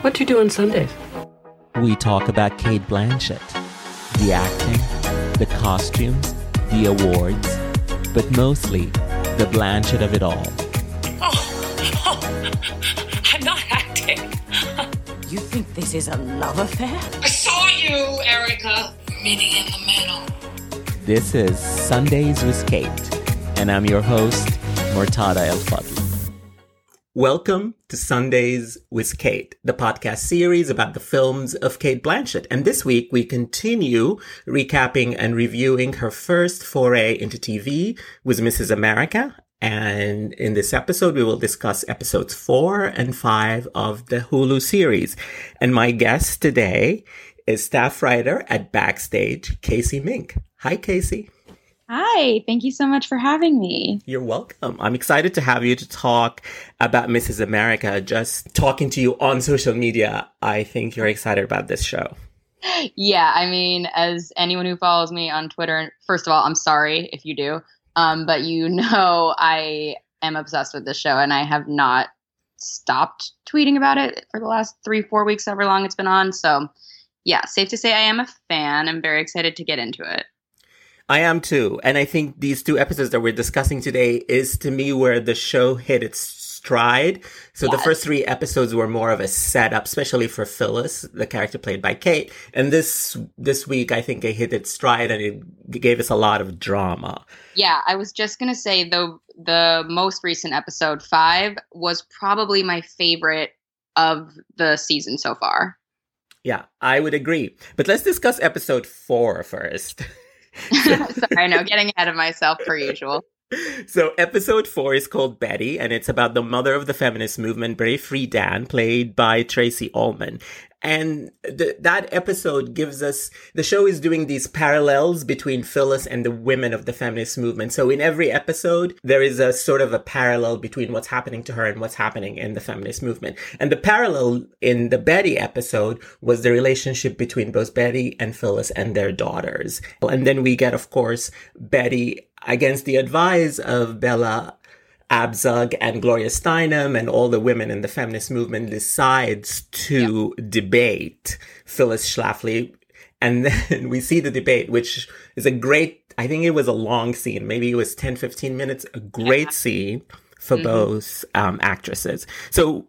What do you do on Sundays? We talk about Cate Blanchett, the acting, the costumes, the awards, but mostly the Blanchett of it all. Oh, oh I'm not acting. you think this is a love affair? I saw you, Erica. Meeting in the middle. This is Sundays with Cate, and I'm your host, Mortada El Fadl. Welcome to Sundays with Cate, the podcast series about the films of Cate Blanchett. And this week we continue recapping and reviewing her first foray into TV with Mrs. America. And in this episode, we will discuss episodes four and five of the Hulu series. And my guest today is staff writer at Backstage, Casey Mink. Hi, Casey. Hi, thank you so much for having me. You're welcome. I'm excited to have you to talk about Mrs. America. Just talking to you on social media, I think you're excited about this show. Yeah, I mean, as anyone who follows me on Twitter, first of all, I'm sorry if you do, um, but you know I am obsessed with this show and I have not stopped tweeting about it for the last three, four weeks, however long it's been on. So, yeah, safe to say I am a fan. I'm very excited to get into it. I am too. And I think these two episodes that we're discussing today is to me where the show hit its stride. So yes. the first three episodes were more of a setup, especially for Phyllis, the character played by Cate. And this, this week, I think it hit its stride and it gave us a lot of drama. Yeah. I was just going to say though, the most recent episode five was probably my favorite of the season so far. Yeah, I would agree. But let's discuss episode four first. Sorry, I know, getting ahead of myself per usual. So, episode four is called Betty, and it's about the mother of the feminist movement, Betty Friedan, played by Tracey Ullman. And th- that episode gives us, the show is doing these parallels between Phyllis and the women of the feminist movement. So in every episode, there is a sort of a parallel between what's happening to her and what's happening in the feminist movement. And the parallel in the Betty episode was the relationship between both Betty and Phyllis and their daughters. And then we get, of course, Betty against the advice of Bella Abzug and Gloria Steinem and all the women in the feminist movement decides to yep. debate Phyllis Schlafly. And then we see the debate, which is a great, I think it was a long scene. Maybe it was 10, 15 minutes, a great yeah. scene for mm-hmm. both um, actresses. So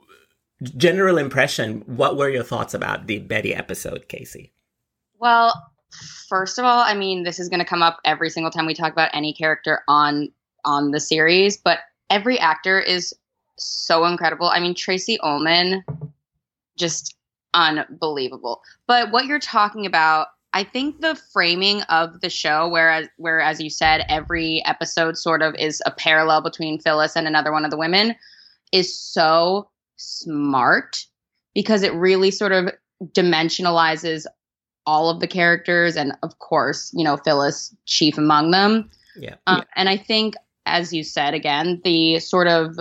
general impression, what were your thoughts about the Betty episode, Casey? Well, first of all, I mean, this is going to come up every single time we talk about any character on on the series, but every actor is so incredible. I mean, Tracey Ullman, just unbelievable. But what you're talking about, I think the framing of the show, whereas where as you said, every episode sort of is a parallel between Phyllis and another one of the women, is so smart because it really sort of dimensionalizes all of the characters and of course, you know, Phyllis chief among them. Yeah. Um, yeah. And I think as you said again, the sort of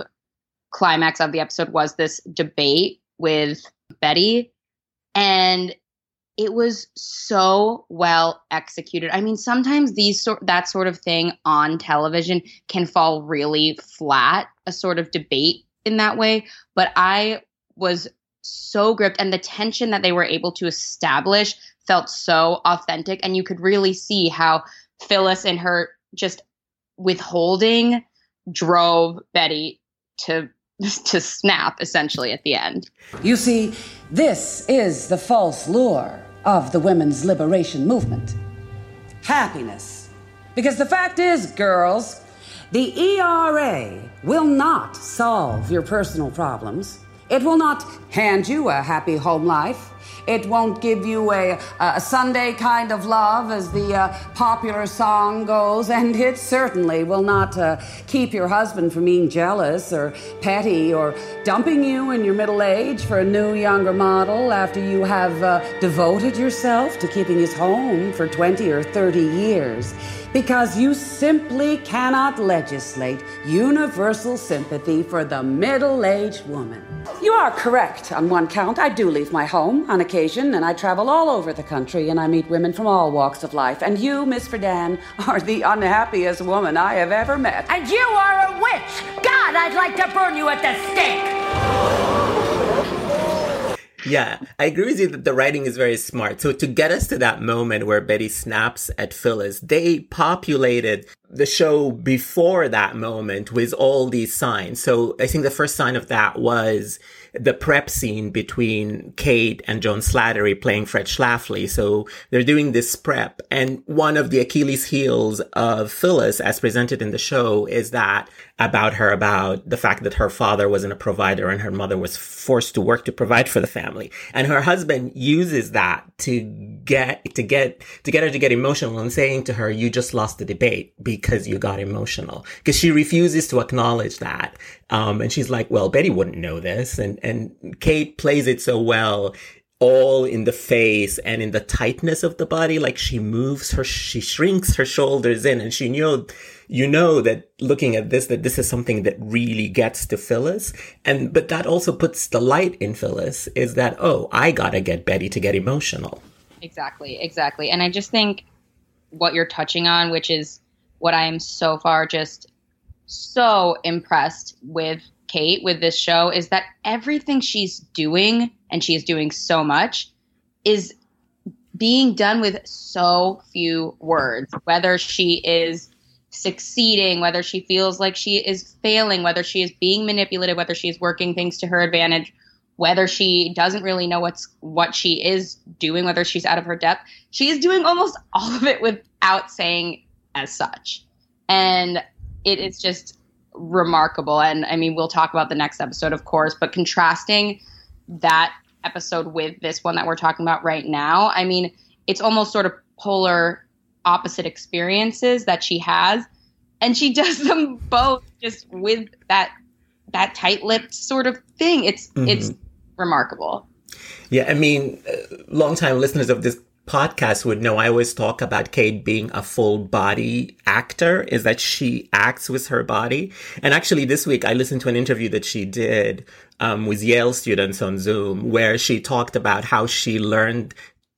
climax of the episode was this debate with Betty. And it was so well executed. I mean, sometimes these sort that sort of thing on television can fall really flat, a sort of debate in that way. But I was so gripped, and the tension that they were able to establish felt so authentic, and you could really see how Phyllis and her just withholding drove Betty to to snap essentially at the end. You see, this is the false lure of the women's liberation movement. Happiness. Because the fact is, girls, the ERA will not solve your personal problems. It will not hand you a happy home life. It won't give you a, a Sunday kind of love, as the uh, popular song goes, and it certainly will not uh, keep your husband from being jealous or petty or dumping you in your middle age for a new, younger model after you have uh, devoted yourself to keeping his home for 20 or 30 years because you simply cannot legislate universal sympathy for the middle aged woman. You are correct on one count. I do leave my home on occasion, and I travel all over the country, and I meet women from all walks of life. And you, Miss Friedan, are the unhappiest woman I have ever met. And you are a witch! God, I'd like to burn you at the stake! Yeah, I agree with you that the writing is very smart. So to get us to that moment where Betty snaps at Phyllis, they populated the show before that moment with all these signs. So I think the first sign of that was the prep scene between Cate and John Slattery playing Fred Schlafly. So they're doing this prep. And one of the Achilles heels of Phyllis, as presented in the show, is that about her, about the fact that her father wasn't a provider and her mother was forced to work to provide for the family. And her husband uses that to get, to get, to get her to get emotional and saying to her, you just lost the debate because you got emotional. Because she refuses to acknowledge that. Um, and she's like, well, Betty wouldn't know this. And, and Cate plays it so well all in the face and in the tightness of the body. Like she moves her, she shrinks her shoulders in and she knew, you know that looking at this, that this is something that really gets to Phyllis. And, but that also puts the light in Phyllis is that, oh, I gotta get Betty to get emotional. Exactly, exactly. And I just think what you're touching on, which is what I am so far just so impressed with Cate with this show is that everything she's doing, and she is doing so much, is being done with so few words. Whether she is succeeding, whether she feels like she is failing, whether she is being manipulated, whether she is working things to her advantage, whether she doesn't really know what's what she is doing, whether she's out of her depth, she is doing almost all of it without saying as such. And it is just remarkable. And I mean, we'll talk about the next episode, of course, but contrasting that episode with this one that we're talking about right now, I mean, it's almost sort of polar opposite experiences that she has. And she does them both just with that that tight-lipped sort of thing. It's mm-hmm. it's remarkable. Yeah, I mean, uh, long-time listeners of this podcast would know I always talk about Cate being a full body actor, is that she acts with her body. And actually, this week I listened to an interview that she did um, with Yale students on Zoom, where she talked about how she learned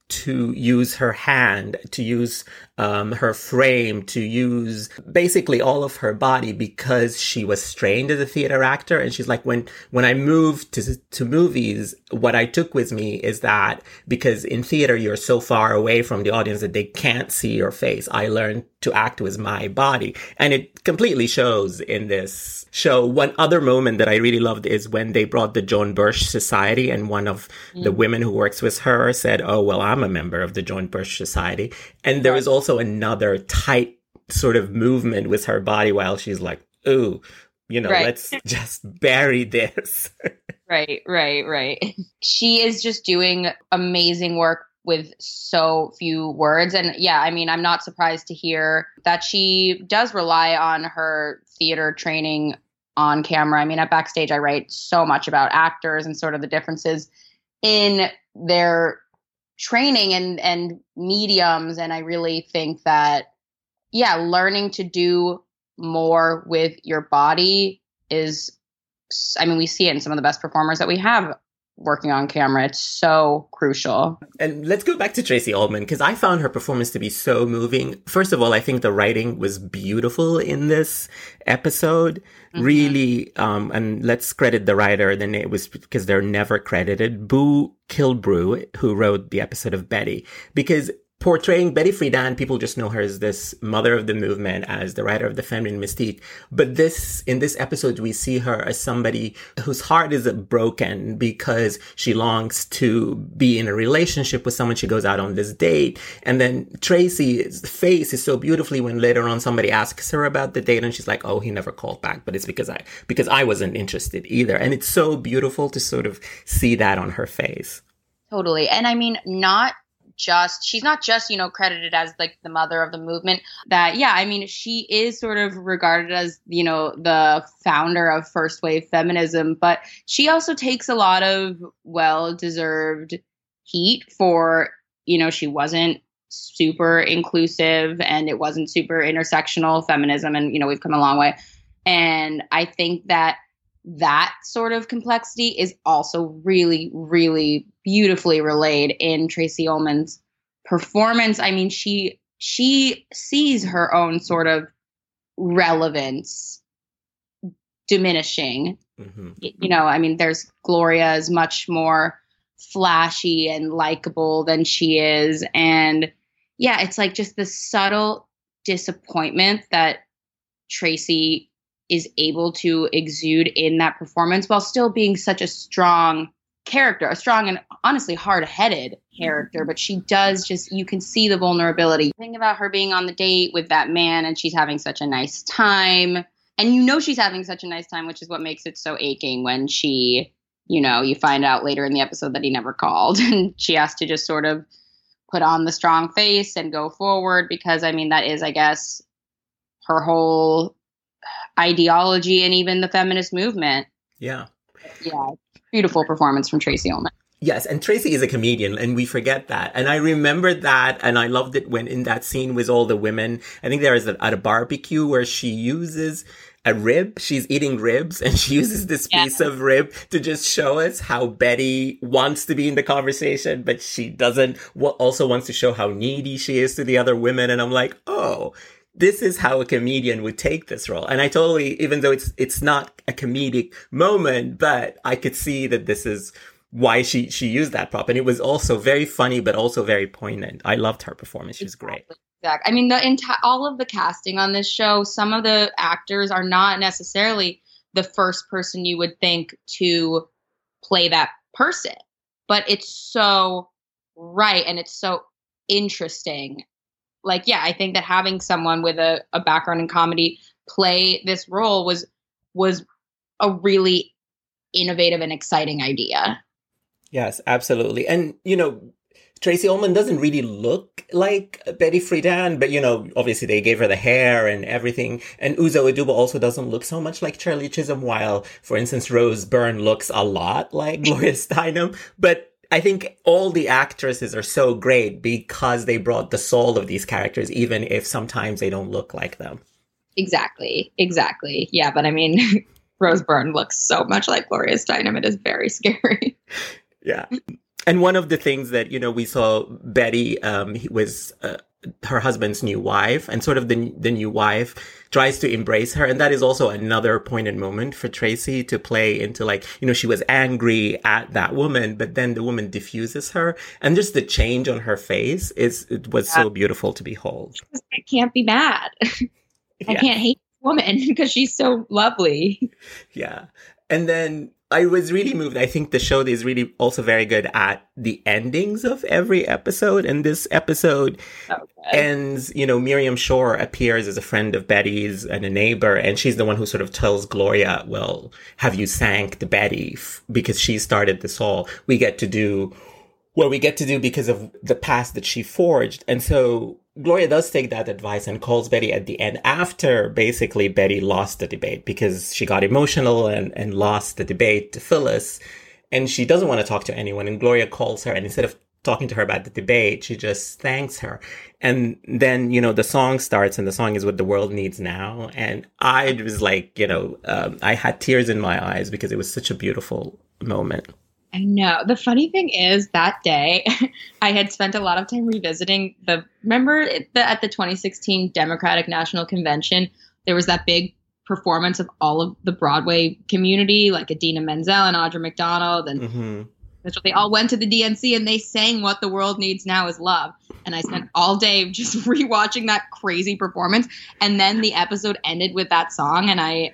to use her hand, to use um, her frame, to use basically all of her body because she was trained as a theater actor. And she's like, when when I moved to to movies, what I took with me is that because in theater you're so far away from the audience that they can't see your face. I learned to act with my body, and it completely shows in this show. One other moment that I really loved is when they brought the John Birch Society, and one of mm. the women who works with her said, "Oh well, I'm a member of the John Birch Society," and there was also another tight sort of movement with her body while she's like, "Ooh." You know, right. let's just bury this. right, right, right. She is just doing amazing work with so few words. And yeah, I mean, I'm not surprised to hear that she does rely on her theater training on camera. I mean, at backstage, I write so much about actors and sort of the differences in their training and and mediums and i really think that yeah learning to do more with your body is i mean we see it in some of the best performers that we have working on camera. It's so crucial. And let's go back to Tracey Ullman because I found her performance to be so moving. First of all, I think the writing was beautiful in this episode. Mm-hmm. Really, um, and let's credit the writer. Then it was because they're never credited. Boo Killebrew, who wrote the episode of Betty, because portraying Betty Friedan, people just know her as this mother of the movement, as the writer of the feminine mystique. But this, in this episode, we see her as somebody whose heart is broken because she longs to be in a relationship with someone. She goes out on this date. And then Tracey's face is so beautifully when later on somebody asks her about the date and she's like, Oh, he never called back, but it's because I, because I wasn't interested either. And it's so beautiful to sort of see that on her face. Totally. And I mean, not just she's not just you know credited as like the mother of the movement that yeah i mean she is sort of regarded as you know the founder of first wave feminism but she also takes a lot of well deserved heat for you know she wasn't super inclusive and it wasn't super intersectional feminism and you know we've come a long way. And i think that that sort of complexity is also really, really beautifully relayed in Tracey Ullman's performance. I mean, she she sees her own sort of relevance diminishing. Mm-hmm. You know, I mean, there's Gloria is much more flashy and likable than she is. And yeah, it's like just the subtle disappointment that Tracey is able to exude in that performance while still being such a strong character, a strong and honestly hard headed mm-hmm. character. But she does just, you can see the vulnerability. Think about her being on the date with that man and she's having such a nice time. And you know she's having such a nice time, which is what makes it so aching when she, you know, you find out later in the episode that he never called and she has to just sort of put on the strong face and go forward because, I mean, that is, I guess, her whole ideology and even the feminist movement. Yeah. Yeah. Beautiful performance from Tracey Ullman. Yes, and Tracey is a comedian, and we forget that. And I remember that, and I loved it when in that scene with all the women. I think there is a, at a barbecue where she uses a rib. She's eating ribs, and she uses this yeah. piece of rib to just show us how Betty wants to be in the conversation, but she doesn't. Also wants to show how needy she is to the other women. And I'm like, oh, this is how a comedian would take this role. And I totally, even though it's, it's not a comedic moment, but I could see that this is why she, she used that prop. And it was also very funny, but also very poignant. I loved her performance. She was great. Exactly. I mean, the entire, all of the casting on this show, some of the actors are not necessarily the first person you would think to play that person, but it's so right. And it's so interesting like yeah i think that having someone with a, a background in comedy play this role was was a really innovative and exciting idea yes absolutely and you know Tracey Ullman doesn't really look like Betty Friedan, but you know, obviously they gave her the hair and everything. And Uzo Aduba also doesn't look so much like Shirley Chisholm, while, for instance, Rose Byrne looks a lot like Gloria Steinem. But I think all the actresses are so great because they brought the soul of these characters, even if sometimes they don't look like them. Exactly. Exactly. Yeah. But I mean, Rose Byrne looks so much like Gloria Steinem. It is very scary. Yeah. And one of the things that, you know, we saw Betty um, was uh, her husband's new wife and sort of the, the new wife tries to embrace her. And that is also another poignant moment for Tracey to play into like, you know, she was angry at that woman, but then the woman diffuses her and just the change on her face is, it was yeah. so beautiful to behold. I can't be mad. I yeah. can't hate woman because she's so lovely. Yeah. And then I was really moved. I think the show is really also very good at the endings of every episode. And this episode okay. ends, you know, Miriam Shor appears as a friend of Betty's and a neighbor. And she's the one who sort of tells Gloria, well, have you thanked Betty? Because she started this all. We get to do what we get to do because of the past that she forged. And so Gloria does take that advice and calls Betty at the end after basically Betty lost the debate because she got emotional and, and lost the debate to Phyllis. And she doesn't want to talk to anyone. And Gloria calls her and instead of talking to her about the debate, she just thanks her. And then, you know, the song starts and the song is what the world needs now. And I was like, you know, um, I had tears in my eyes because it was such a beautiful moment. I know. The funny thing is that day I had spent a lot of time revisiting the remember the, at the 2016 Democratic National Convention there was that big performance of all of the Broadway community like Idina Menzel and Audra McDonald and mm-hmm. they all went to the DNC and they sang what the world needs now is love and I spent all day just rewatching that crazy performance and then the episode ended with that song and I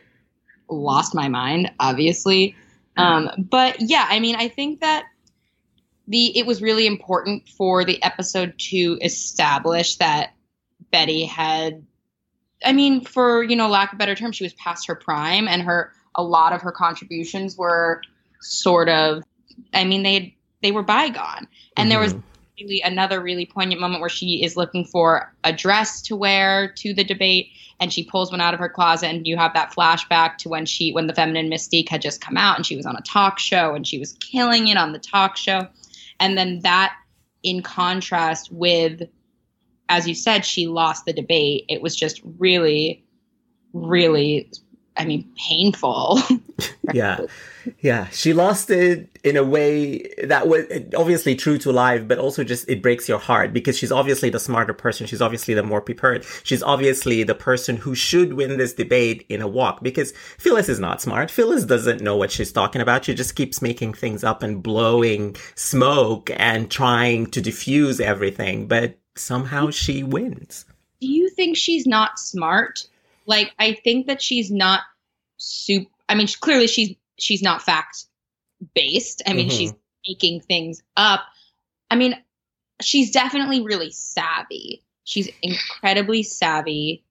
lost my mind obviously um, but yeah, I mean, I think that the it was really important for the episode to establish that Betty had I mean, for you know, lack of better term, she was past her prime and her a lot of her contributions were sort of I mean, they they were bygone. And mm-hmm. there was mm-hmm. Really another really poignant moment where she is looking for a dress to wear to the debate and she pulls one out of her closet and you have that flashback to when she when the feminine mystique had just come out and she was on a talk show and she was killing it on the talk show. And then that in contrast with as you said she lost the debate. It was just really really I mean, painful. yeah. Yeah. She lost it in a way that was obviously true to life, but also just it breaks your heart because she's obviously the smarter person. She's obviously the more prepared. She's obviously the person who should win this debate in a walk because Phyllis is not smart. Phyllis doesn't know what she's talking about. She just keeps making things up and blowing smoke and trying to diffuse everything, but somehow she wins. Do you think she's not smart? Like, I think that she's not super. I mean, clearly she's she's not fact based. I mean, mm-hmm. she's making things up. I mean, she's definitely really savvy. She's incredibly savvy.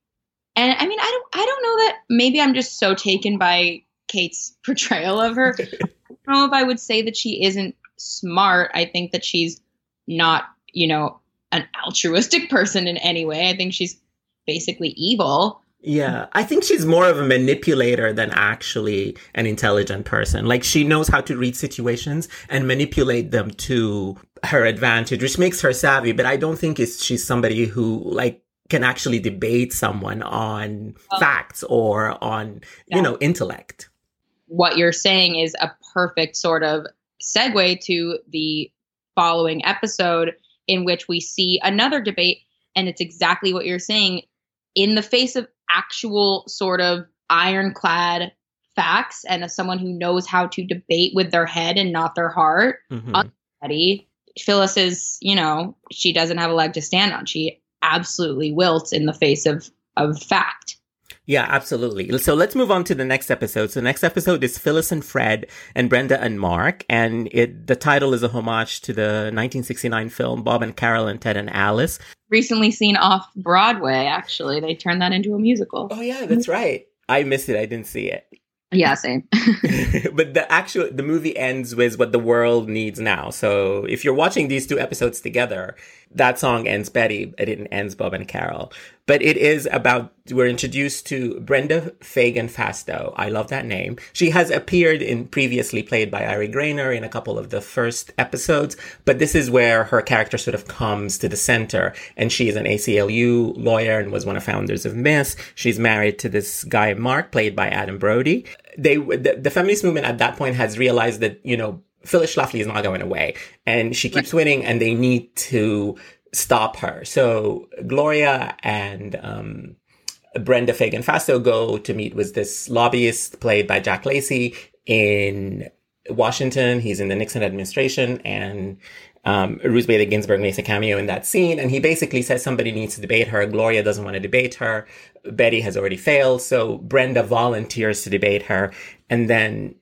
And I mean, I don't I don't know that maybe I'm just so taken by Cate's portrayal of her. I don't know if I would say that she isn't smart. I think that she's not, you know, an altruistic person in any way. I think she's basically evil. Yeah, I think she's more of a manipulator than actually an intelligent person. Like she knows how to read situations and manipulate them to her advantage, which makes her savvy. But I don't think it's she's somebody who like can actually debate someone on oh. facts or on yeah. you know intellect. What you're saying is a perfect sort of segue to the following episode in which we see another debate and it's exactly what you're saying in the face of actual sort of ironclad facts and as someone who knows how to debate with their head and not their heart mm-hmm. phyllis is you know she doesn't have a leg to stand on she absolutely wilts in the face of of fact yeah, absolutely. So let's move on to the next episode. So the next episode is Phyllis and Fred and Brenda and Mark. And it, the title is a homage to the 1969 film Bob and Carol and Ted and Alice. Recently seen off Broadway, actually. They turned that into a musical. Oh, yeah, that's right. I missed it. I didn't see it. Yeah, same. but the actual the movie ends with what the world needs now. So if you're watching these two episodes together, that song ends Betty, it ends Bob and Carol. But it is about we're introduced to Brenda Feigen Fasteau. I love that name. She has appeared in previously played by Ari Graynor in a couple of the first episodes, but this is where her character sort of comes to the center. And she is an ACLU lawyer and was one of founders of Miss. She's married to this guy Mark, played by Adam Brody. They the, the feminist movement at that point has realized that you know Phyllis Schlafly is not going away and she keeps right. winning and they need to stop her. So Gloria and um, Brenda Feigen Fasteau go to meet with this lobbyist played by Jack Lacey in Washington. He's in the Nixon administration and um, Ruth Bader Ginsburg makes a cameo in that scene, and he basically says somebody needs to debate her. Gloria doesn't want to debate her. Betty has already failed, so Brenda volunteers to debate her, and then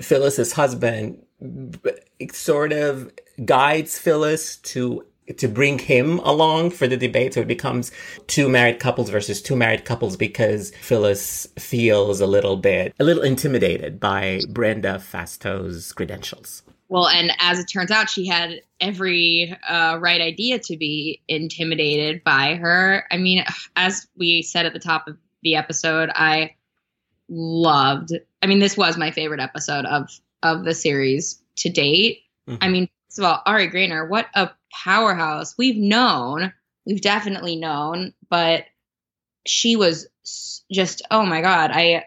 Phyllis's husband sort of guides Phyllis to to bring him along for the debate. So it becomes two married couples versus two married couples because Phyllis feels a little bit, a little intimidated by Brenda Fasteau's credentials. Well, and as it turns out, she had every uh, right idea to be intimidated by her. I mean, as we said at the top of the episode, I loved. I mean, this was my favorite episode of of the series to date. Mm-hmm. I mean, first of all, Ari Graynor, what a powerhouse. We've known, we've definitely known, but she was just, oh my God, I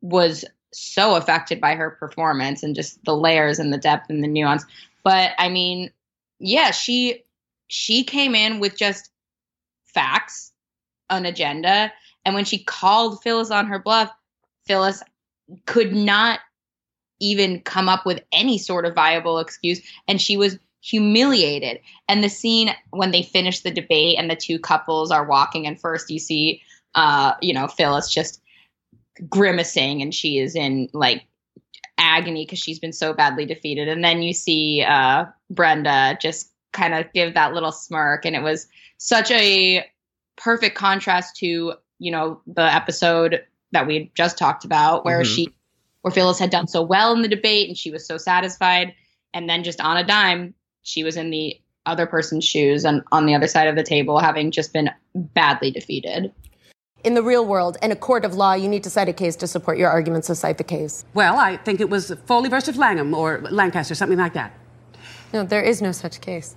was so affected by her performance and just the layers and the depth and the nuance. But I mean, yeah, she she came in with just facts, an agenda, and when she called Phyllis on her bluff, Phyllis could not even come up with any sort of viable excuse and she was humiliated. And the scene when they finish the debate and the two couples are walking, and first you see, uh, you know, Phyllis just grimacing and she is in like agony because she's been so badly defeated. And then you see uh, Brenda just kind of give that little smirk. And it was such a perfect contrast to, you know, the episode that we just talked about where mm-hmm. she, where Phyllis had done so well in the debate and she was so satisfied. And then just on a dime, she was in the other person's shoes and on the other side of the table, having just been badly defeated. In the real world, in a court of law, you need to cite a case to support your argument, so cite the case. Well, I think it was Foley versus Langham or Lancaster, something like that. No, there is no such case.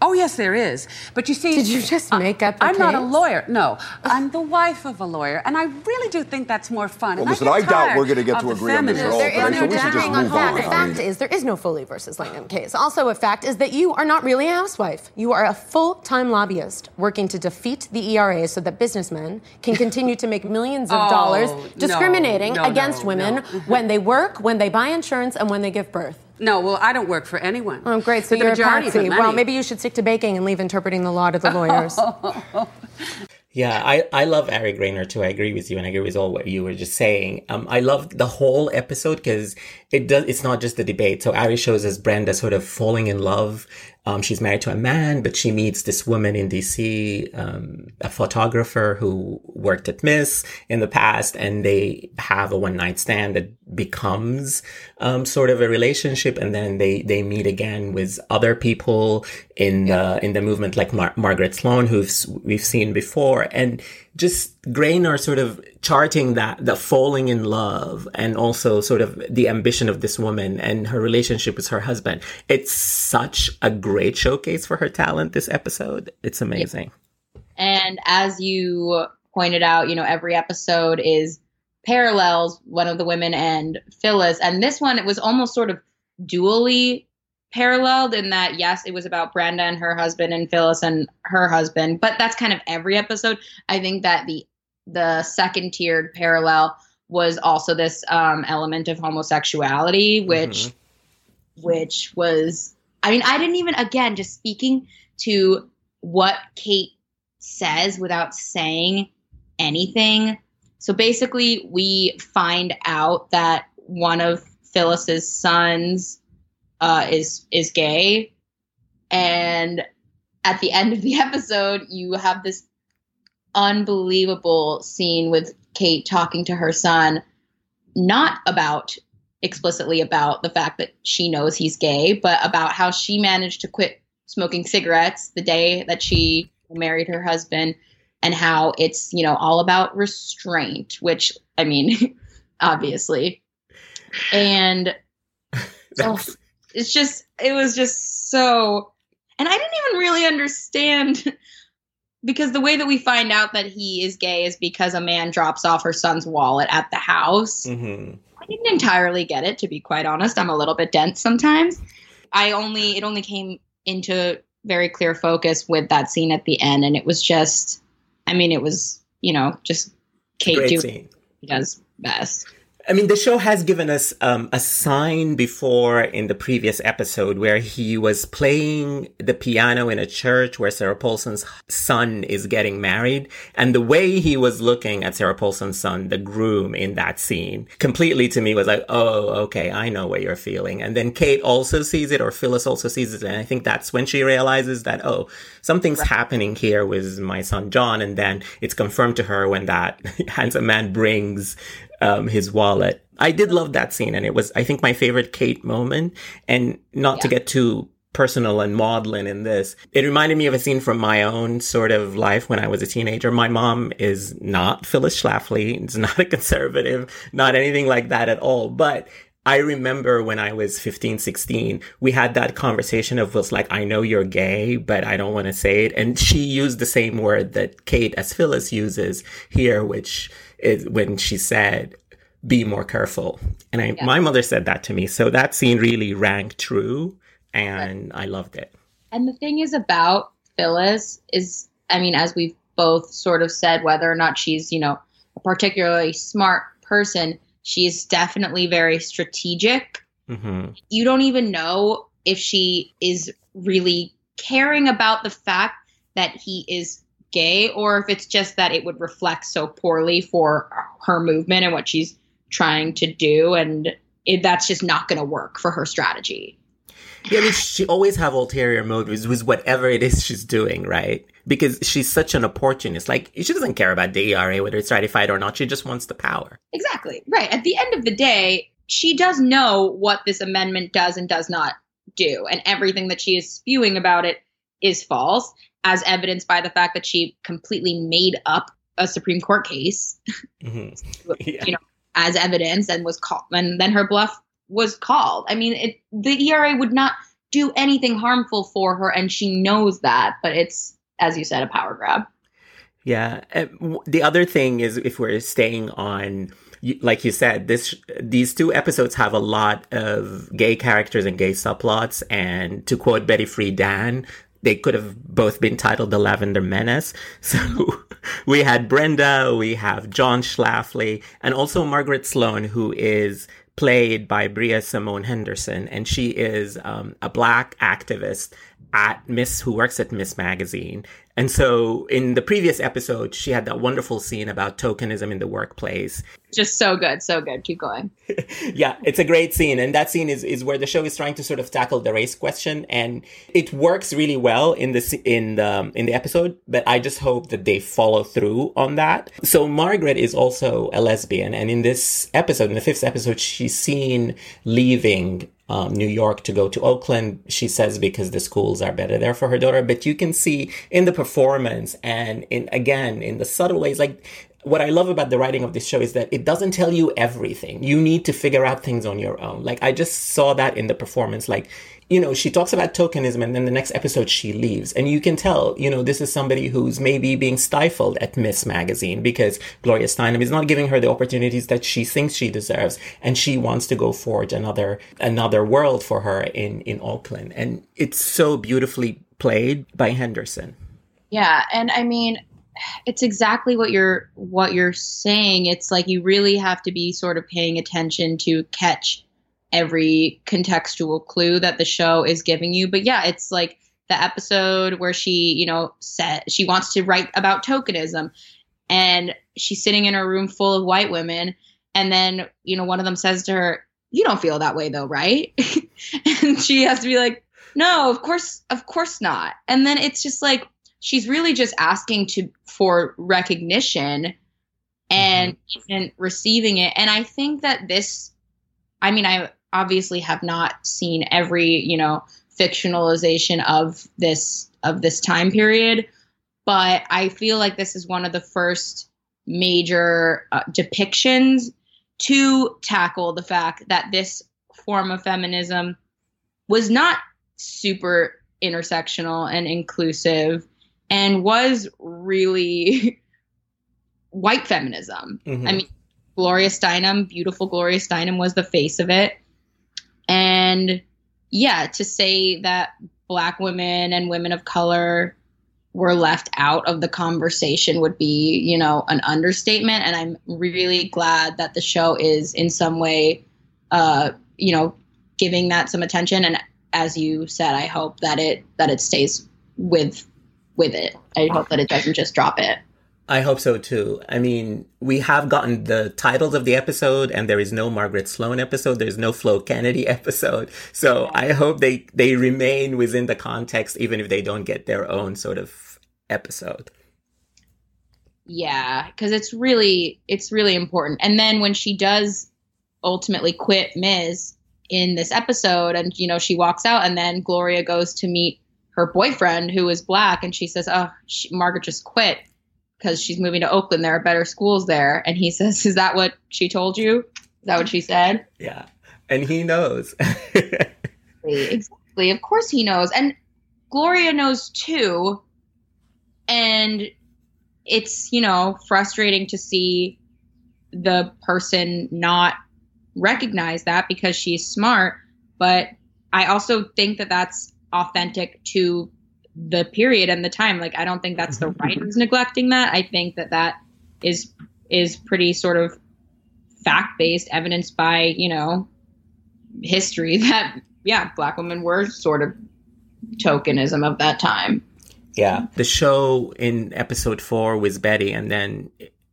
Oh, yes, there is. But you see. Did you just uh, make up the I'm not a lawyer. No. I'm the wife of a lawyer. And I really do think that's more fun. Well, And listen, get I doubt we're gonna get to the agree on this at all, There but I is no we should just move on. The fact is, there is no Foley versus Langham case. Also, a fact is that you are not really a housewife. You are a full-time lobbyist working to defeat the ERA so that businessmen can continue to make millions of Oh, dollars discriminating no, against women no. when they work, when they buy insurance, and when they give birth. No, well, I don't work for anyone. Oh, great. So But the you're a majority patsy. Well, maybe you should stick to baking and leave interpreting the law to the lawyers. Yeah, I, I love Ari Graynor too. I agree with you, and I agree with all what you were just saying. Um, I love the whole episode because it does. It's not just the debate. So Ari shows us Brenda sort of falling in love. Um, she's married to a man, but she meets this woman in DC, um, a photographer who worked at Miss in the past, and they have a one night stand that becomes um, sort of a relationship, and then they they meet again with other people in the in the movement, like Mar- Margaret Sloan, who we've seen before, and just Graynor sort of charting that the falling in love and also sort of the ambition of this woman and her relationship with her husband. It's such a great showcase for her talent. This episode, it's amazing. And as you pointed out, you know, every episode is parallels one of the women and Phyllis. And this one, it was almost sort of dually paralleled in that, yes, it was about Brenda and her husband and Phyllis and her husband, but that's kind of every episode. I think that the the second tiered parallel was also this um, element of homosexuality, which which was I mean, I didn't even again just speaking to what Cate says without saying anything. So basically, we find out that one of Phyllis's sons uh, is is gay, and at the end of the episode, you have this unbelievable scene with Cate talking to her son, not about explicitly about the fact that she knows he's gay, but about how she managed to quit smoking cigarettes the day that she married her husband and how it's, you know, all about restraint, which I mean, obviously. And so it's just it was just so and I didn't even really understand because the way that we find out that he is gay is because a man drops off her son's wallet at the house. Mhm. I didn't entirely get it, to be quite honest. I'm a little bit dense sometimes. I only it only came into very clear focus with that scene at the end, and it was just, I mean, it was you know just Cate doing scene. what she does best. I mean, the show has given us um, a sign before in the previous episode where he was playing the piano in a church where Sarah Paulson's son is getting married. And the way he was looking at Sarah Paulson's son, the groom in that scene, completely to me was like, oh, okay, I know what you're feeling. And then Cate also sees it, or Phyllis also sees it. And I think that's when she realizes that, oh, something's happening here with my son John. And then it's confirmed to her when that handsome man brings um, his wallet. I did love that scene, and it was, I think, my favorite Cate moment. And not to get too personal and maudlin in this, it reminded me of a scene from my own sort of life when I was a teenager. My mom is not Phyllis Schlafly, it's not a conservative, not anything like that at all. But I remember when I was 15, 16, we had that conversation of was like, I know you're gay, but I don't want to say it. And she used the same word that Cate as Phyllis uses here, which is when she said, be more careful. And I, my mother said that to me. So that scene really rang true and I loved it. And the thing is about Phyllis is, I mean, as we've both sort of said, whether or not she's, you know, a particularly smart person, she is definitely very strategic. hmm You don't even know if she is really caring about the fact that he is gay or if it's just that it would reflect so poorly for her movement and what she's trying to do. And it, that's just not going to work for her strategy. Yeah, I mean, she always have ulterior motives with whatever it is she's doing, right? Because she's such an opportunist. Like, she doesn't care about the ERA, whether it's ratified or not. She just wants the power. Exactly. Right. At the end of the day, she does know what this amendment does and does not do. And everything that she is spewing about it is false, as evidenced by the fact that she completely made up a Supreme Court case, hmm Yeah. you know, as evidence and was called, and then her bluff was called. I mean, it, the ERA would not do anything harmful for her and she knows that but it's as you said a power grab yeah the other thing is if we're staying on like you said this these two episodes have a lot of gay characters and gay subplots and to quote betty friedan they could have both been titled the lavender menace. So we had brenda we have john schlafly and also margaret sloan who is played by Bria Simone Henderson, and she is um, a black activist at Miss who works at Miss Magazine. And so in the previous episode, she had that wonderful scene about tokenism in the workplace. Just so good, so good. Keep going. yeah, it's a great scene. And that scene is, is where the show is trying to sort of tackle the race question. And it works really well in the, in the, in the episode, but I just hope that they follow through on that. So Margaret is also a lesbian. And in this episode, in the fifth episode, she's seen leaving um, New York to go to Oakland. She says because the schools are better there for her daughter. But you can see in the performance and in again in the subtle ways, like what I love about the writing of this show is that it doesn't tell you everything. You need to figure out things on your own. Like I just saw that in the performance. Like you know, she talks about tokenism and then the next episode she leaves. And you can tell, you know, this is somebody who's maybe being stifled at Miss Magazine because Gloria Steinem is not giving her the opportunities that she thinks she deserves. And she wants to go forge another, another world for her in, in Oakland. And it's so beautifully played by Henderson. Yeah. And I mean, it's exactly what you're, what you're saying. It's like you really have to be sort of paying attention to catch every contextual clue that the show is giving you. But yeah, it's like the episode where she, you know, said she wants to write about tokenism and she's sitting in a room full of white women and then, you know, one of them says to her, "You don't feel that way though, right?" and she has to be like, "No, of course, of course not." And then it's just like she's really just asking to for recognition and mm-hmm. receiving it. And I think that this I mean, I obviously have not seen every you know fictionalization of this of this time period but i feel like this is one of the first major uh, depictions to tackle the fact that this form of feminism was not super intersectional and inclusive and was really white feminism. Mm-hmm. I mean, Gloria Steinem, beautiful Gloria Steinem was the face of it. And yeah, to say that black women and women of color were left out of the conversation would be, you know, an understatement. And I'm really glad that the show is in some way, uh, you know, giving that some attention. And as you said, I hope that it that it stays with with it. I hope that it doesn't just drop it. I hope so too. I mean, we have gotten the titles of the episode and there is no Margaret Sloan episode. There's no Flo Kennedy episode. So I hope they, they remain within the context, even if they don't get their own sort of episode. Yeah. Cause it's really, it's really important. And then when she does ultimately quit Ms. in this episode and, you know, she walks out and then Gloria goes to meet her boyfriend who is black and she says, oh, she, Margaret just quit because she's moving to Oakland. There are better schools there. And he says, Is that what she told you? Is that what she said? Yeah. And he knows. exactly. Of course he knows. And Gloria knows too. And it's, you know, frustrating to see the person not recognize that because she's smart. But I also think that that's authentic to the period and the time. Like I don't think that's the mm-hmm. writers neglecting that. I think that that is is pretty sort of fact based, evidenced by you know history that yeah, black women were sort of tokenism of that time. Yeah, the show in episode four was Betty, and then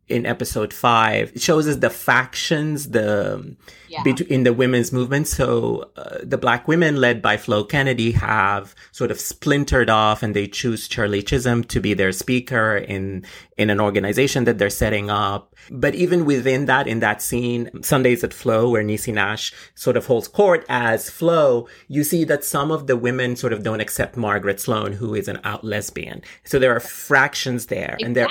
in episode five. It shows us the factions the yeah. in the women's movement. So uh, the black women led by flo kennedy have sort of splintered off and they choose Shirley chisholm to be their speaker in in an organization that they're setting up. But even within that in that scene sundays at flo where Niecy nash sort of holds court as flo you see that some of the women sort of don't accept margaret sloan who is an out lesbian. So there are fractions there exactly. and there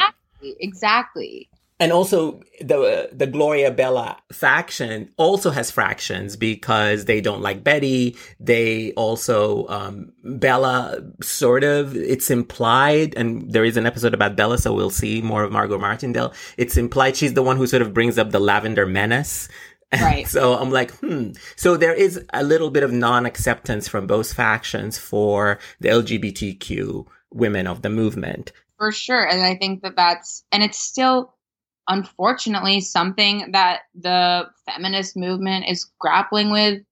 exactly and also the the Gloria Bella faction also has fractions because they don't like Betty. They also um, Bella sort of it's implied, and there is an episode about Bella, so we'll see more of Margot Martindale. It's implied she's the one who sort of brings up the lavender menace. Right. so I'm like, hmm. So there is a little bit of non-acceptance from both factions for the LGBTQ women of the movement. For sure. And I think that that's, and it's still, unfortunately, something that the feminist movement is grappling with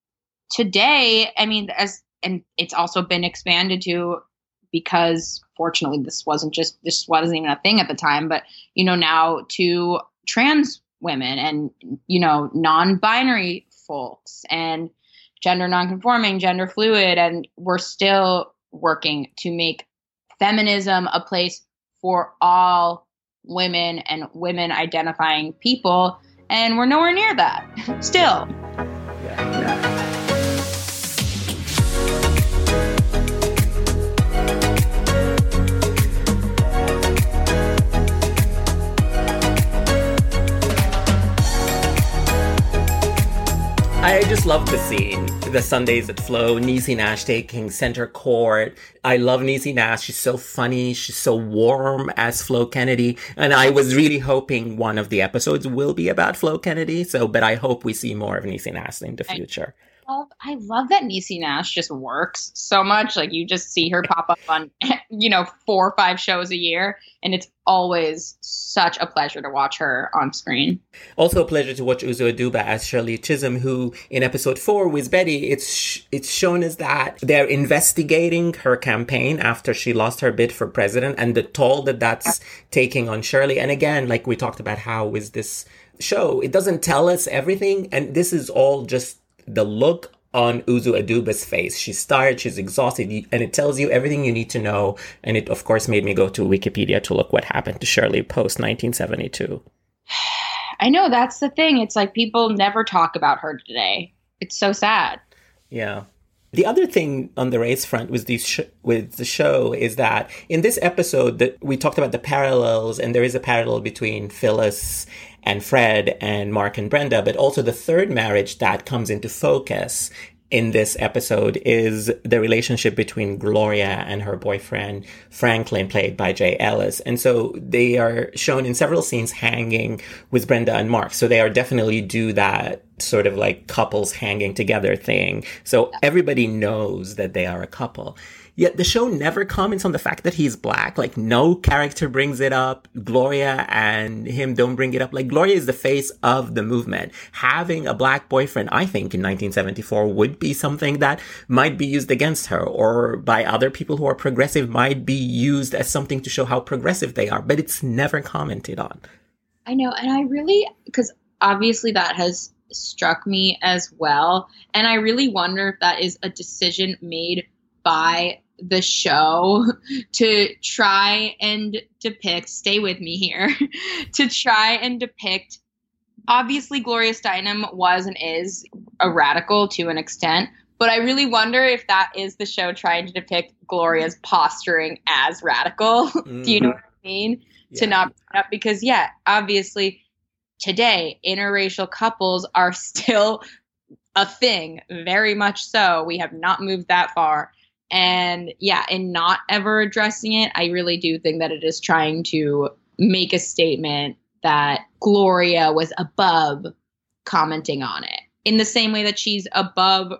today. I mean, as, and it's also been expanded to because fortunately this wasn't just, this wasn't even a thing at the time, but, you know, now to trans women and, you know, non binary folks and gender non-conforming, gender fluid. And we're still working to make feminism a place for all women and women identifying people. And we're nowhere near that still. Just love the scene. The Sundays at Flo, Niecy Nash taking center court. I love Niecy Nash. She's so funny. She's so warm as Flo Kennedy. And I was really hoping one of the episodes will be about Flo Kennedy. So, but I hope we see more of Niecy Nash in the future. I love, I love that Niecy Nash just works so much. Like you just see her pop up on, you know, four or five shows a year, and it's always such a pleasure to watch her on screen. Also, a pleasure to watch Uzo Aduba as Shirley Chisholm, who in episode four with Betty, it's sh- it's shown as that they're investigating her campaign after she lost her bid for president and the toll that that's taking on Shirley. And again, like we talked about, how is this show? It doesn't tell us everything, and this is all just the look on Uzo Aduba's face. She's tired, she's exhausted, and it tells you everything you need to know. And it, of course, made me go to Wikipedia to look what happened to Shirley post 1972. I know that's the thing. It's like people never talk about her today. It's so sad. Yeah. The other thing on the race front with these sh- with the show is that in this episode that we talked about the parallels, and there is a parallel between Phyllis and Fred and Mark and Brenda, but also the third marriage that comes into focus in this episode is the relationship between Gloria and her boyfriend Franklin, played by Jay Ellis. And so they are shown in several scenes hanging with Brenda and Mark. So they are definitely do that sort of like couples hanging together thing. So everybody knows that they are a couple. Yet the show never comments on the fact that he's black. Like no character brings it up. Gloria and him don't bring it up. Like Gloria is the face of the movement. Having a black boyfriend, I think in 1974 would be something that might be used against her or by other people who are progressive might be used as something to show how progressive they are, but it's never commented on. I know. And I really, because obviously that has struck me as well. And I really wonder if that is a decision made by the show to try and depict, stay with me here, to try and depict. Obviously, Gloria Steinem was and is a radical to an extent, but I really wonder if that is the show trying to depict Gloria's posturing as radical. Mm-hmm. Do you know what I mean? Yeah. To not up because, yeah, obviously, today interracial couples are still a thing, very much so. We have not moved that far. And yeah, in not ever addressing it, I really do think that it is trying to make a statement that Gloria was above commenting on it. In the same way that she's above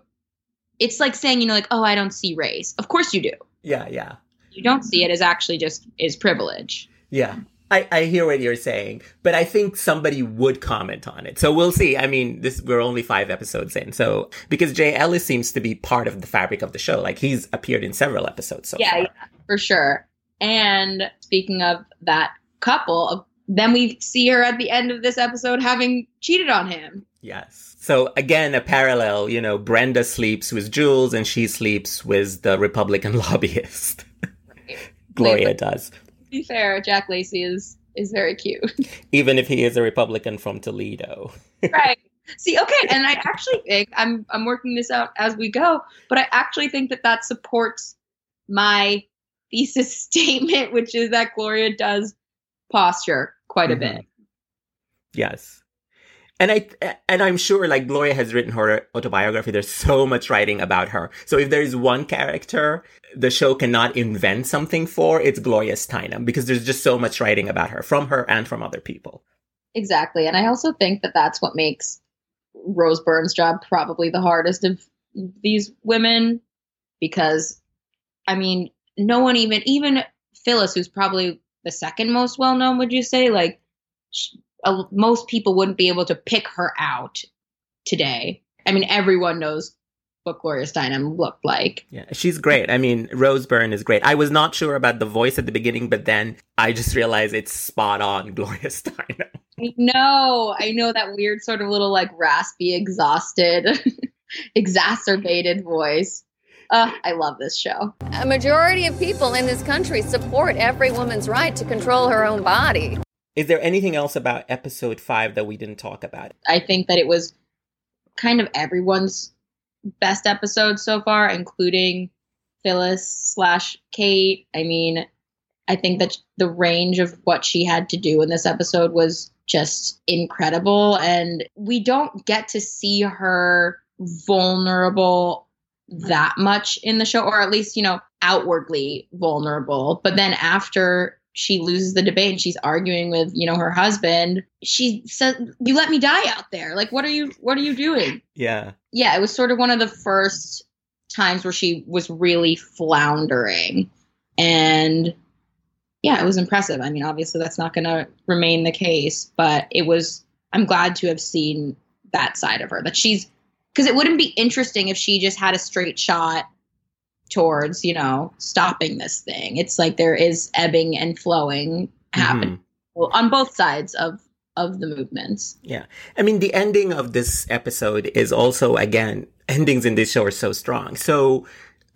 it's like saying, you know, like, oh, I don't see race. Of course you do. Yeah, yeah. You don't see it as actually just is privilege. Yeah. I, I hear what you're saying, but I think somebody would comment on it. So we'll see. I mean, this we're only five episodes in, so because Jay Ellis seems to be part of the fabric of the show, like he's appeared in several episodes. So yeah, yeah for sure. And speaking of that couple, then we see her at the end of this episode having cheated on him. Yes. So again, a parallel. You know, Brenda sleeps with Jules, and she sleeps with the Republican lobbyist. Gloria does be fair, Jack Lacey is is very cute. Even if he is a Republican from Toledo. right. See, okay, and I actually think I'm I'm working this out as we go, but I actually think that that supports my thesis statement, which is that Gloria does posture quite a mm-hmm. bit. Yes. And I and I'm sure like Gloria has written her autobiography. There's so much writing about her. So if there is one character the show cannot invent something for, it's Gloria Steinem because there's just so much writing about her from her and from other people. Exactly. And I also think that that's what makes Rose Byrne's job probably the hardest of these women because I mean, no one even even Phyllis who's probably the second most well known, would you say? Like she, uh, most people wouldn't be able to pick her out today. I mean, everyone knows what Gloria Steinem looked like. Yeah, she's great. I mean, Rose Byrne is great. I was not sure about the voice at the beginning, but then I just realized it's spot on Gloria Steinem. I know. I know that weird sort of little like raspy, exhausted, exacerbated voice. Uh, I love this show. A majority of people in this country support every woman's right to control her own body. Is there anything else about episode five that we didn't talk about? I think that it was kind of everyone's best episode so far, including Phyllis slash Cate. I mean, I think that the range of what she had to do in this episode was just incredible. And we don't get to see her vulnerable that much in the show, or at least, you know, outwardly vulnerable. But then after she loses the debate and she's arguing with you know her husband she says you let me die out there. Like what are you what are you doing? Yeah. Yeah it was sort of one of the first times where she was really floundering. And yeah it was impressive. I mean obviously that's not going to remain the case but it was i'm glad to have seen that side of her that she's because it wouldn't be interesting if she just had a straight shot towards you know stopping this thing it's like there is ebbing and flowing happening mm-hmm. on both sides of of the movements yeah i mean the ending of this episode is also again endings in this show are so strong so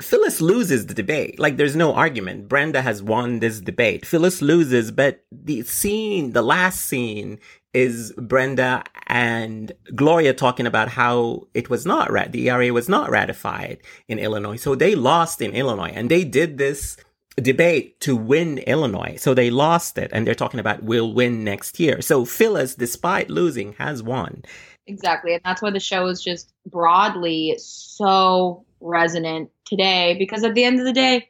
Phyllis loses the debate. Like there's no argument. Brenda has won this debate. Phyllis loses, but the scene, the last scene is Brenda and Gloria talking about how it was not rat, the ERA was not ratified in Illinois. So they lost in Illinois and they did this debate to win Illinois. So they lost it and they're talking about we'll win next year. So Phyllis, despite losing, has won. Exactly. And that's why the show is just broadly so resonant today because at the end of the day,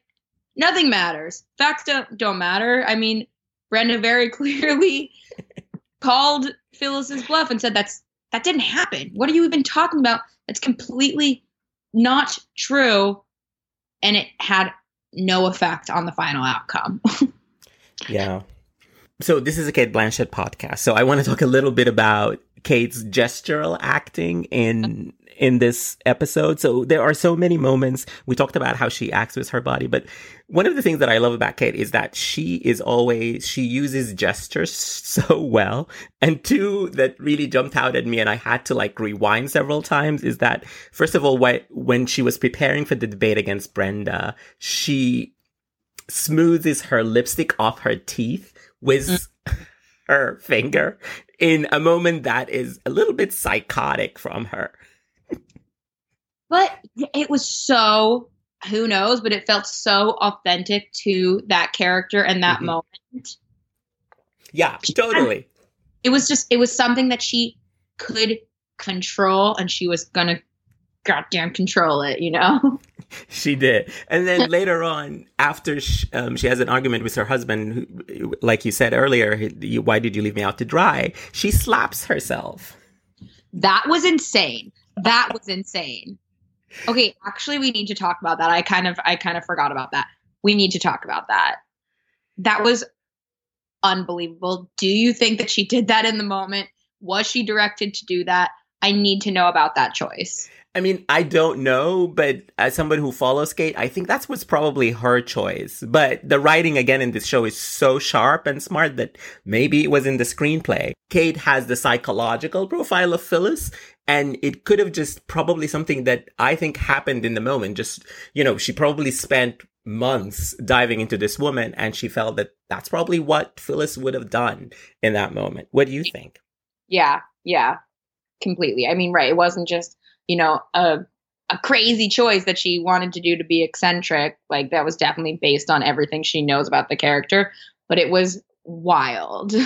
nothing matters. Facts don't, don't matter. I mean, Brenda very clearly called Phyllis's bluff and said that's that didn't happen. What are you even talking about? That's completely not true. And it had no effect on the final outcome. yeah. So this is a Cate Blanchett podcast. So I want to talk a little bit about Cate's gestural acting in in this episode. So there are so many moments. We talked about how she acts with her body, but one of the things that I love about Cate is that she is always, she uses gestures so well. And two that really jumped out at me and I had to like rewind several times is that, first of all, when she was preparing for the debate against Brenda, she smoothes her lipstick off her teeth with mm. her finger in a moment that is a little bit psychotic from her. But it was so who knows, but it felt so authentic to that character and that mm-hmm. moment. Yeah, totally. It was just it was something that she could control and she was gonna goddamn control it, you know? she did. And then later on, after she, um, she has an argument with her husband, who, like you said earlier, why did you leave me out to dry? She slaps herself. That was insane. That was insane. Okay, actually we need to talk about that. I kind of I kind of forgot about that. We need to talk about that. That was unbelievable. Do you think that she did that in the moment? Was she directed to do that? I need to know about that choice. I mean, I don't know, but as somebody who follows Cate, I think that's what's probably her choice. But the writing again in this show is so sharp and smart that maybe it was in the screenplay. Cate has the psychological profile of Phyllis, and it could have just probably something that I think happened in the moment. Just, you know, she probably spent months diving into this woman and she felt that that's probably what Phyllis would have done in that moment. What do you think? Yeah, yeah, completely. I mean, right. It wasn't just you know, a a crazy choice that she wanted to do to be eccentric. Like that was definitely based on everything she knows about the character, but it was wild.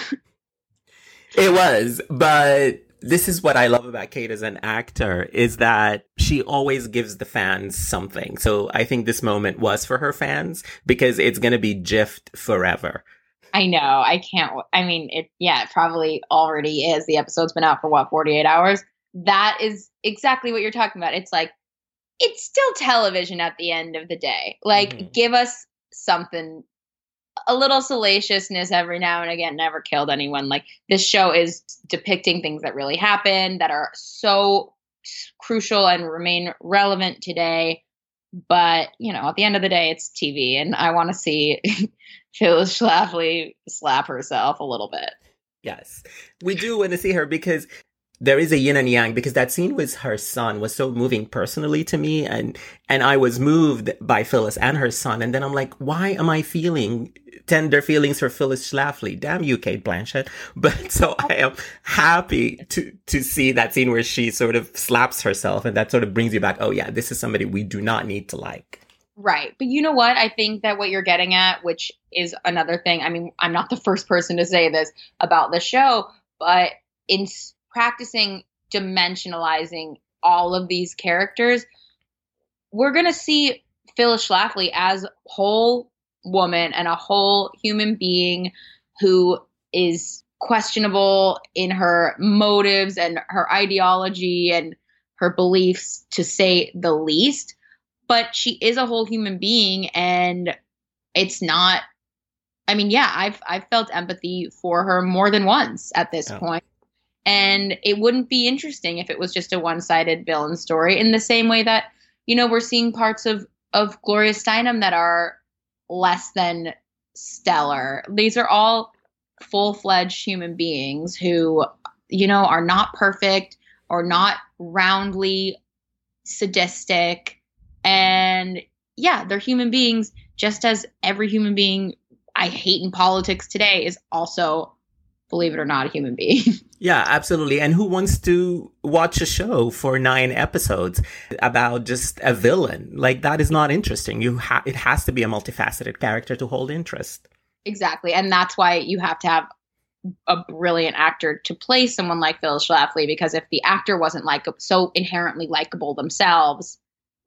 It was, but this is what I love about Cate as an actor is that she always gives the fans something. So I think this moment was for her fans because it's going to be jiffed forever. I know. I can't. I mean, it. Yeah, it probably already is. The episode's been out for what, forty eight hours. That is exactly what you're talking about. It's like it's still television at the end of the day. Like, Mhm. give us something. A little salaciousness every now and again never killed anyone. Like this show is depicting things that really happen that are so crucial and remain relevant today. But you know, at the end of the day, it's TV, and I want to see Phyllis Schlafly slap herself a little bit. Yes. We do want to see her because there is a yin and yang because that scene with her son was so moving personally to me and and I was moved by Phyllis and her son and then I'm like why am I feeling tender feelings for Phyllis Schlafly damn you Cate Blanchett but so I am happy to to see that scene where she sort of slaps herself and that sort of brings you back oh yeah this is somebody we do not need to like Right. But you know what? I think that what you're getting at, which is another thing, I mean, I'm not the first person to say this about the show, but in practicing dimensionalizing all of these characters, we're going to see Phyllis Schlafly as whole woman and a whole human being who is questionable in her motives and her ideology and her beliefs to say the least but she is a whole human being and it's not I mean, yeah, I've I've felt empathy for her more than once at this point. And it wouldn't be interesting if it was just a one-sided villain story in the same way that, you know, we're seeing parts of of Gloria Steinem that are less than stellar. These are all full-fledged human beings who, you know, are not perfect or not roundly sadistic and yeah, they're human beings just as every human being I hate in politics today is also, believe it or not, a human being. Yeah, absolutely. And who wants to watch a show for nine episodes about just a villain? Like that is not interesting. You ha- it has to be a multifaceted character to hold interest. exactly. And that's why you have to have a brilliant actor to play someone like Phyllis Schlafly because if the actor wasn't like so inherently likable themselves,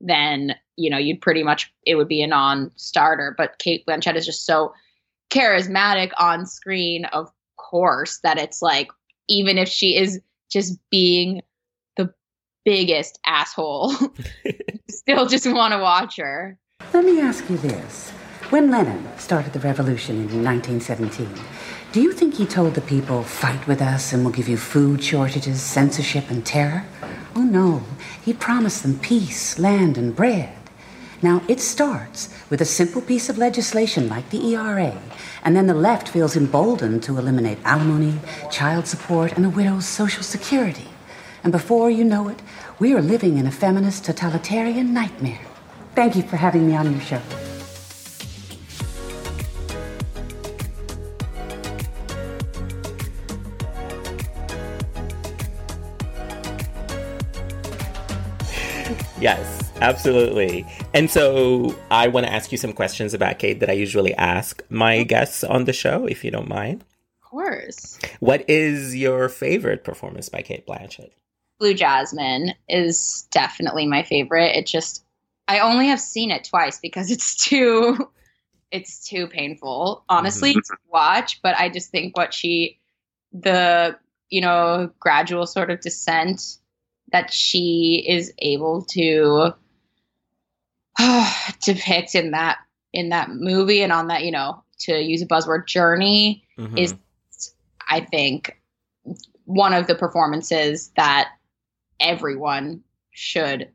then you know you'd pretty much it would be a non-starter. But Cate Blanchett is just so charismatic on screen, of course, that it's like even if she is just being the biggest asshole, still just want to watch her. Let me ask you this. When Lenin started the revolution in 1917, do you think he told the people, fight with us and we'll give you food shortages, censorship, and terror? Oh no. He promised them peace, land, and bread. Now, it starts with a simple piece of legislation like the ERA, and then the left feels emboldened to eliminate alimony, child support, and a widow's social security. And before you know it, we are living in a feminist totalitarian nightmare. Thank you for having me on your show. Yes, absolutely. And so I want to ask you some questions about Cate that I usually ask my mm-hmm. guests on the show, if you don't mind. Of course. What is your favorite performance by Cate Blanchett? Blue Jasmine is definitely my favorite. It just I only have seen it twice because it's too it's too painful, honestly, mm-hmm. to watch. But I just think what she the you know gradual sort of descent that she is able to depict in that in that movie and on that you know to use a buzzword journey Mhm. is I think one of the performances that everyone should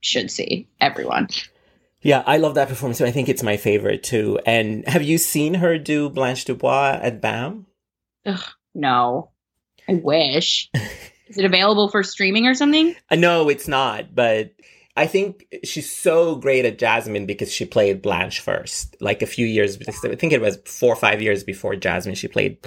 should see. Everyone. Yeah, I love that performance. I think it's my favorite too. And have you seen her do Blanche Dubois at BAM? No. I wish. Is it available for streaming or something? Uh, no, it's not. But I think she's so great at Jasmine because she played Blanche first. Like a few years, I think it was four or five years before Jasmine, she played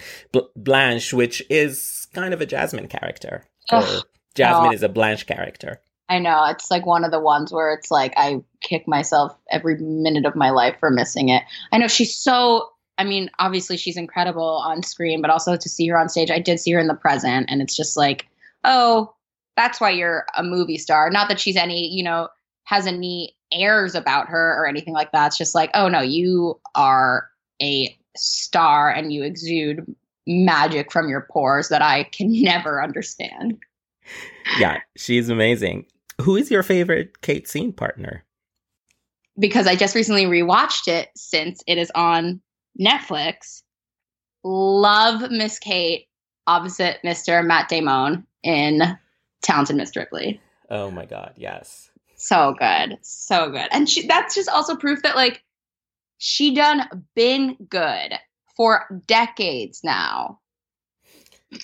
Blanche, which is kind of a Jasmine character. Ugh, Jasmine no. is a Blanche character. I know. It's like one of the ones where it's like I kick myself every minute of my life for missing it. I know she's so I mean, obviously she's incredible on screen, but also to see her on stage, I did see her in the present, and it's just like, oh, that's why you're a movie star. Not that she's any, you know, has any airs about her or anything like that. It's just like, oh no, you are a star and you exude magic from your pores that I can never understand. Yeah, she's amazing. Who is your favorite Cate scene partner? Because I just recently rewatched it since it is on Netflix. Love Miss Cate opposite Mr. Matt Damon in Talented Miss Ripley. Oh my god, yes. So good. So good. And she that's just also proof that like she done been good for decades now.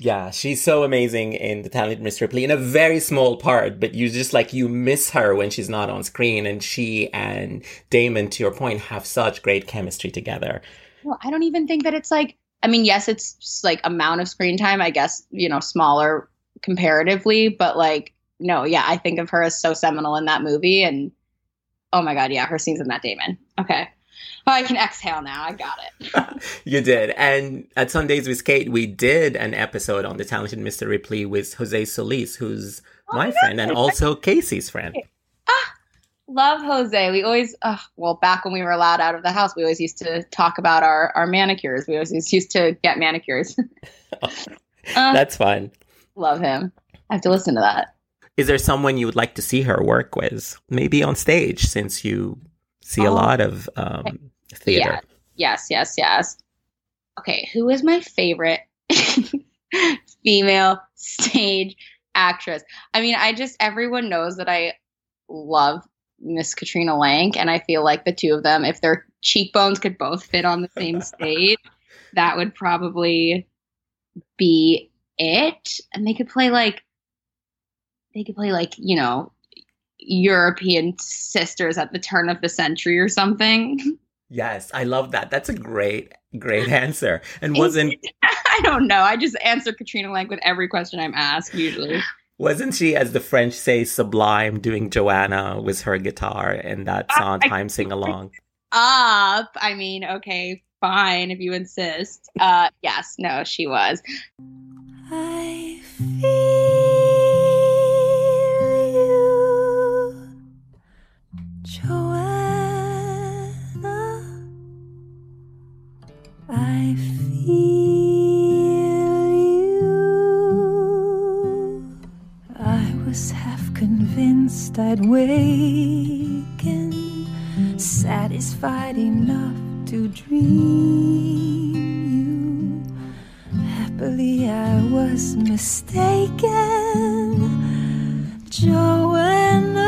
Yeah, she's so amazing in The Talented Miss Ripley in a very small part, but you just like you miss her when she's not on screen and she and Damon to your point have such great chemistry together. Well, I don't even think that it's like I mean, yes, it's like amount of screen time, I guess, you know, smaller comparatively, but like no, yeah, I think of her as so seminal in that movie and oh my god, yeah, her scenes in Matt Damon. Okay. Oh, I can exhale now. I got it. you did. And at Sundays with Cate, we did an episode on the talented Mr. Ripley with Jose Solis, who's oh, my friend and also Casey's friend. Ah, love Jose. We always, uh, well, back when we were allowed out of the house, we always used to talk about our, our manicures. We always used to get manicures. That's fun. Love him. I have to listen to that. Is there someone you would like to see her work with? Maybe on stage, since you see a oh, lot of um, theater. Yeah. Yes, yes, yes. Okay, who is my favorite female stage actress? I mean, I just everyone knows that I love Miss Katrina Lenk, and I feel like the two of them, if their cheekbones could both fit on the same stage, that would probably be it. And they could play like they could play like, you know, European sisters at the turn of the century or something. Yes, I love that. That's a great, great answer. And wasn't I don't know. I just answer Katrina Lenk with every question I'm asked usually. Wasn't she, as the French say, sublime doing Joanna with her guitar in that Sondheim sing along? Up. I mean, okay, fine if you insist. Uh yes, no, she was. I feel you, Joanna. I feel you. I was half convinced I'd waken, satisfied enough to dream. Happily, I was mistaken. Joanna.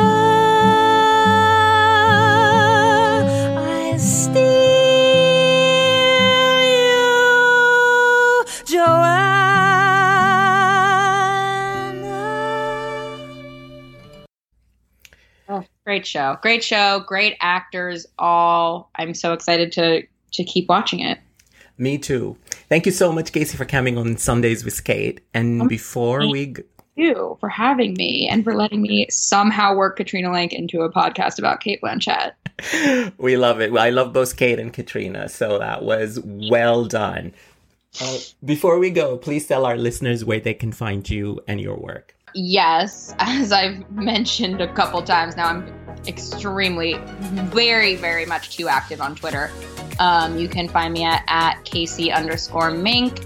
I steal you, Joanna. Oh, great show. Great show. Great actors. All. I'm so excited to to keep watching it. Me too. Thank you so much, Casey, for coming on Sundays with Cate. And before we. G- you for having me and for letting me somehow work Katrina Lenk into a podcast about Cate Blanchett. we love it. I love both Cate and Katrina, so that was well done. Uh, before we go, please tell our listeners where they can find you and your work. Yes, as I've mentioned a couple times now, I'm extremely, very, very much too active on Twitter. Um, you can find me at, at Casey underscore Mink.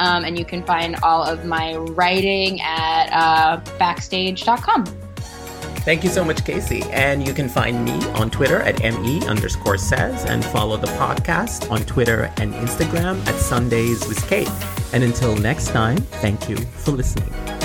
Um, and you can find all of my writing at uh, backstage.com. Thank you so much, Casey. And you can find me on Twitter at ME underscore says and follow the podcast on Twitter and Instagram at Sundays with Cate. And until next time, thank you for listening.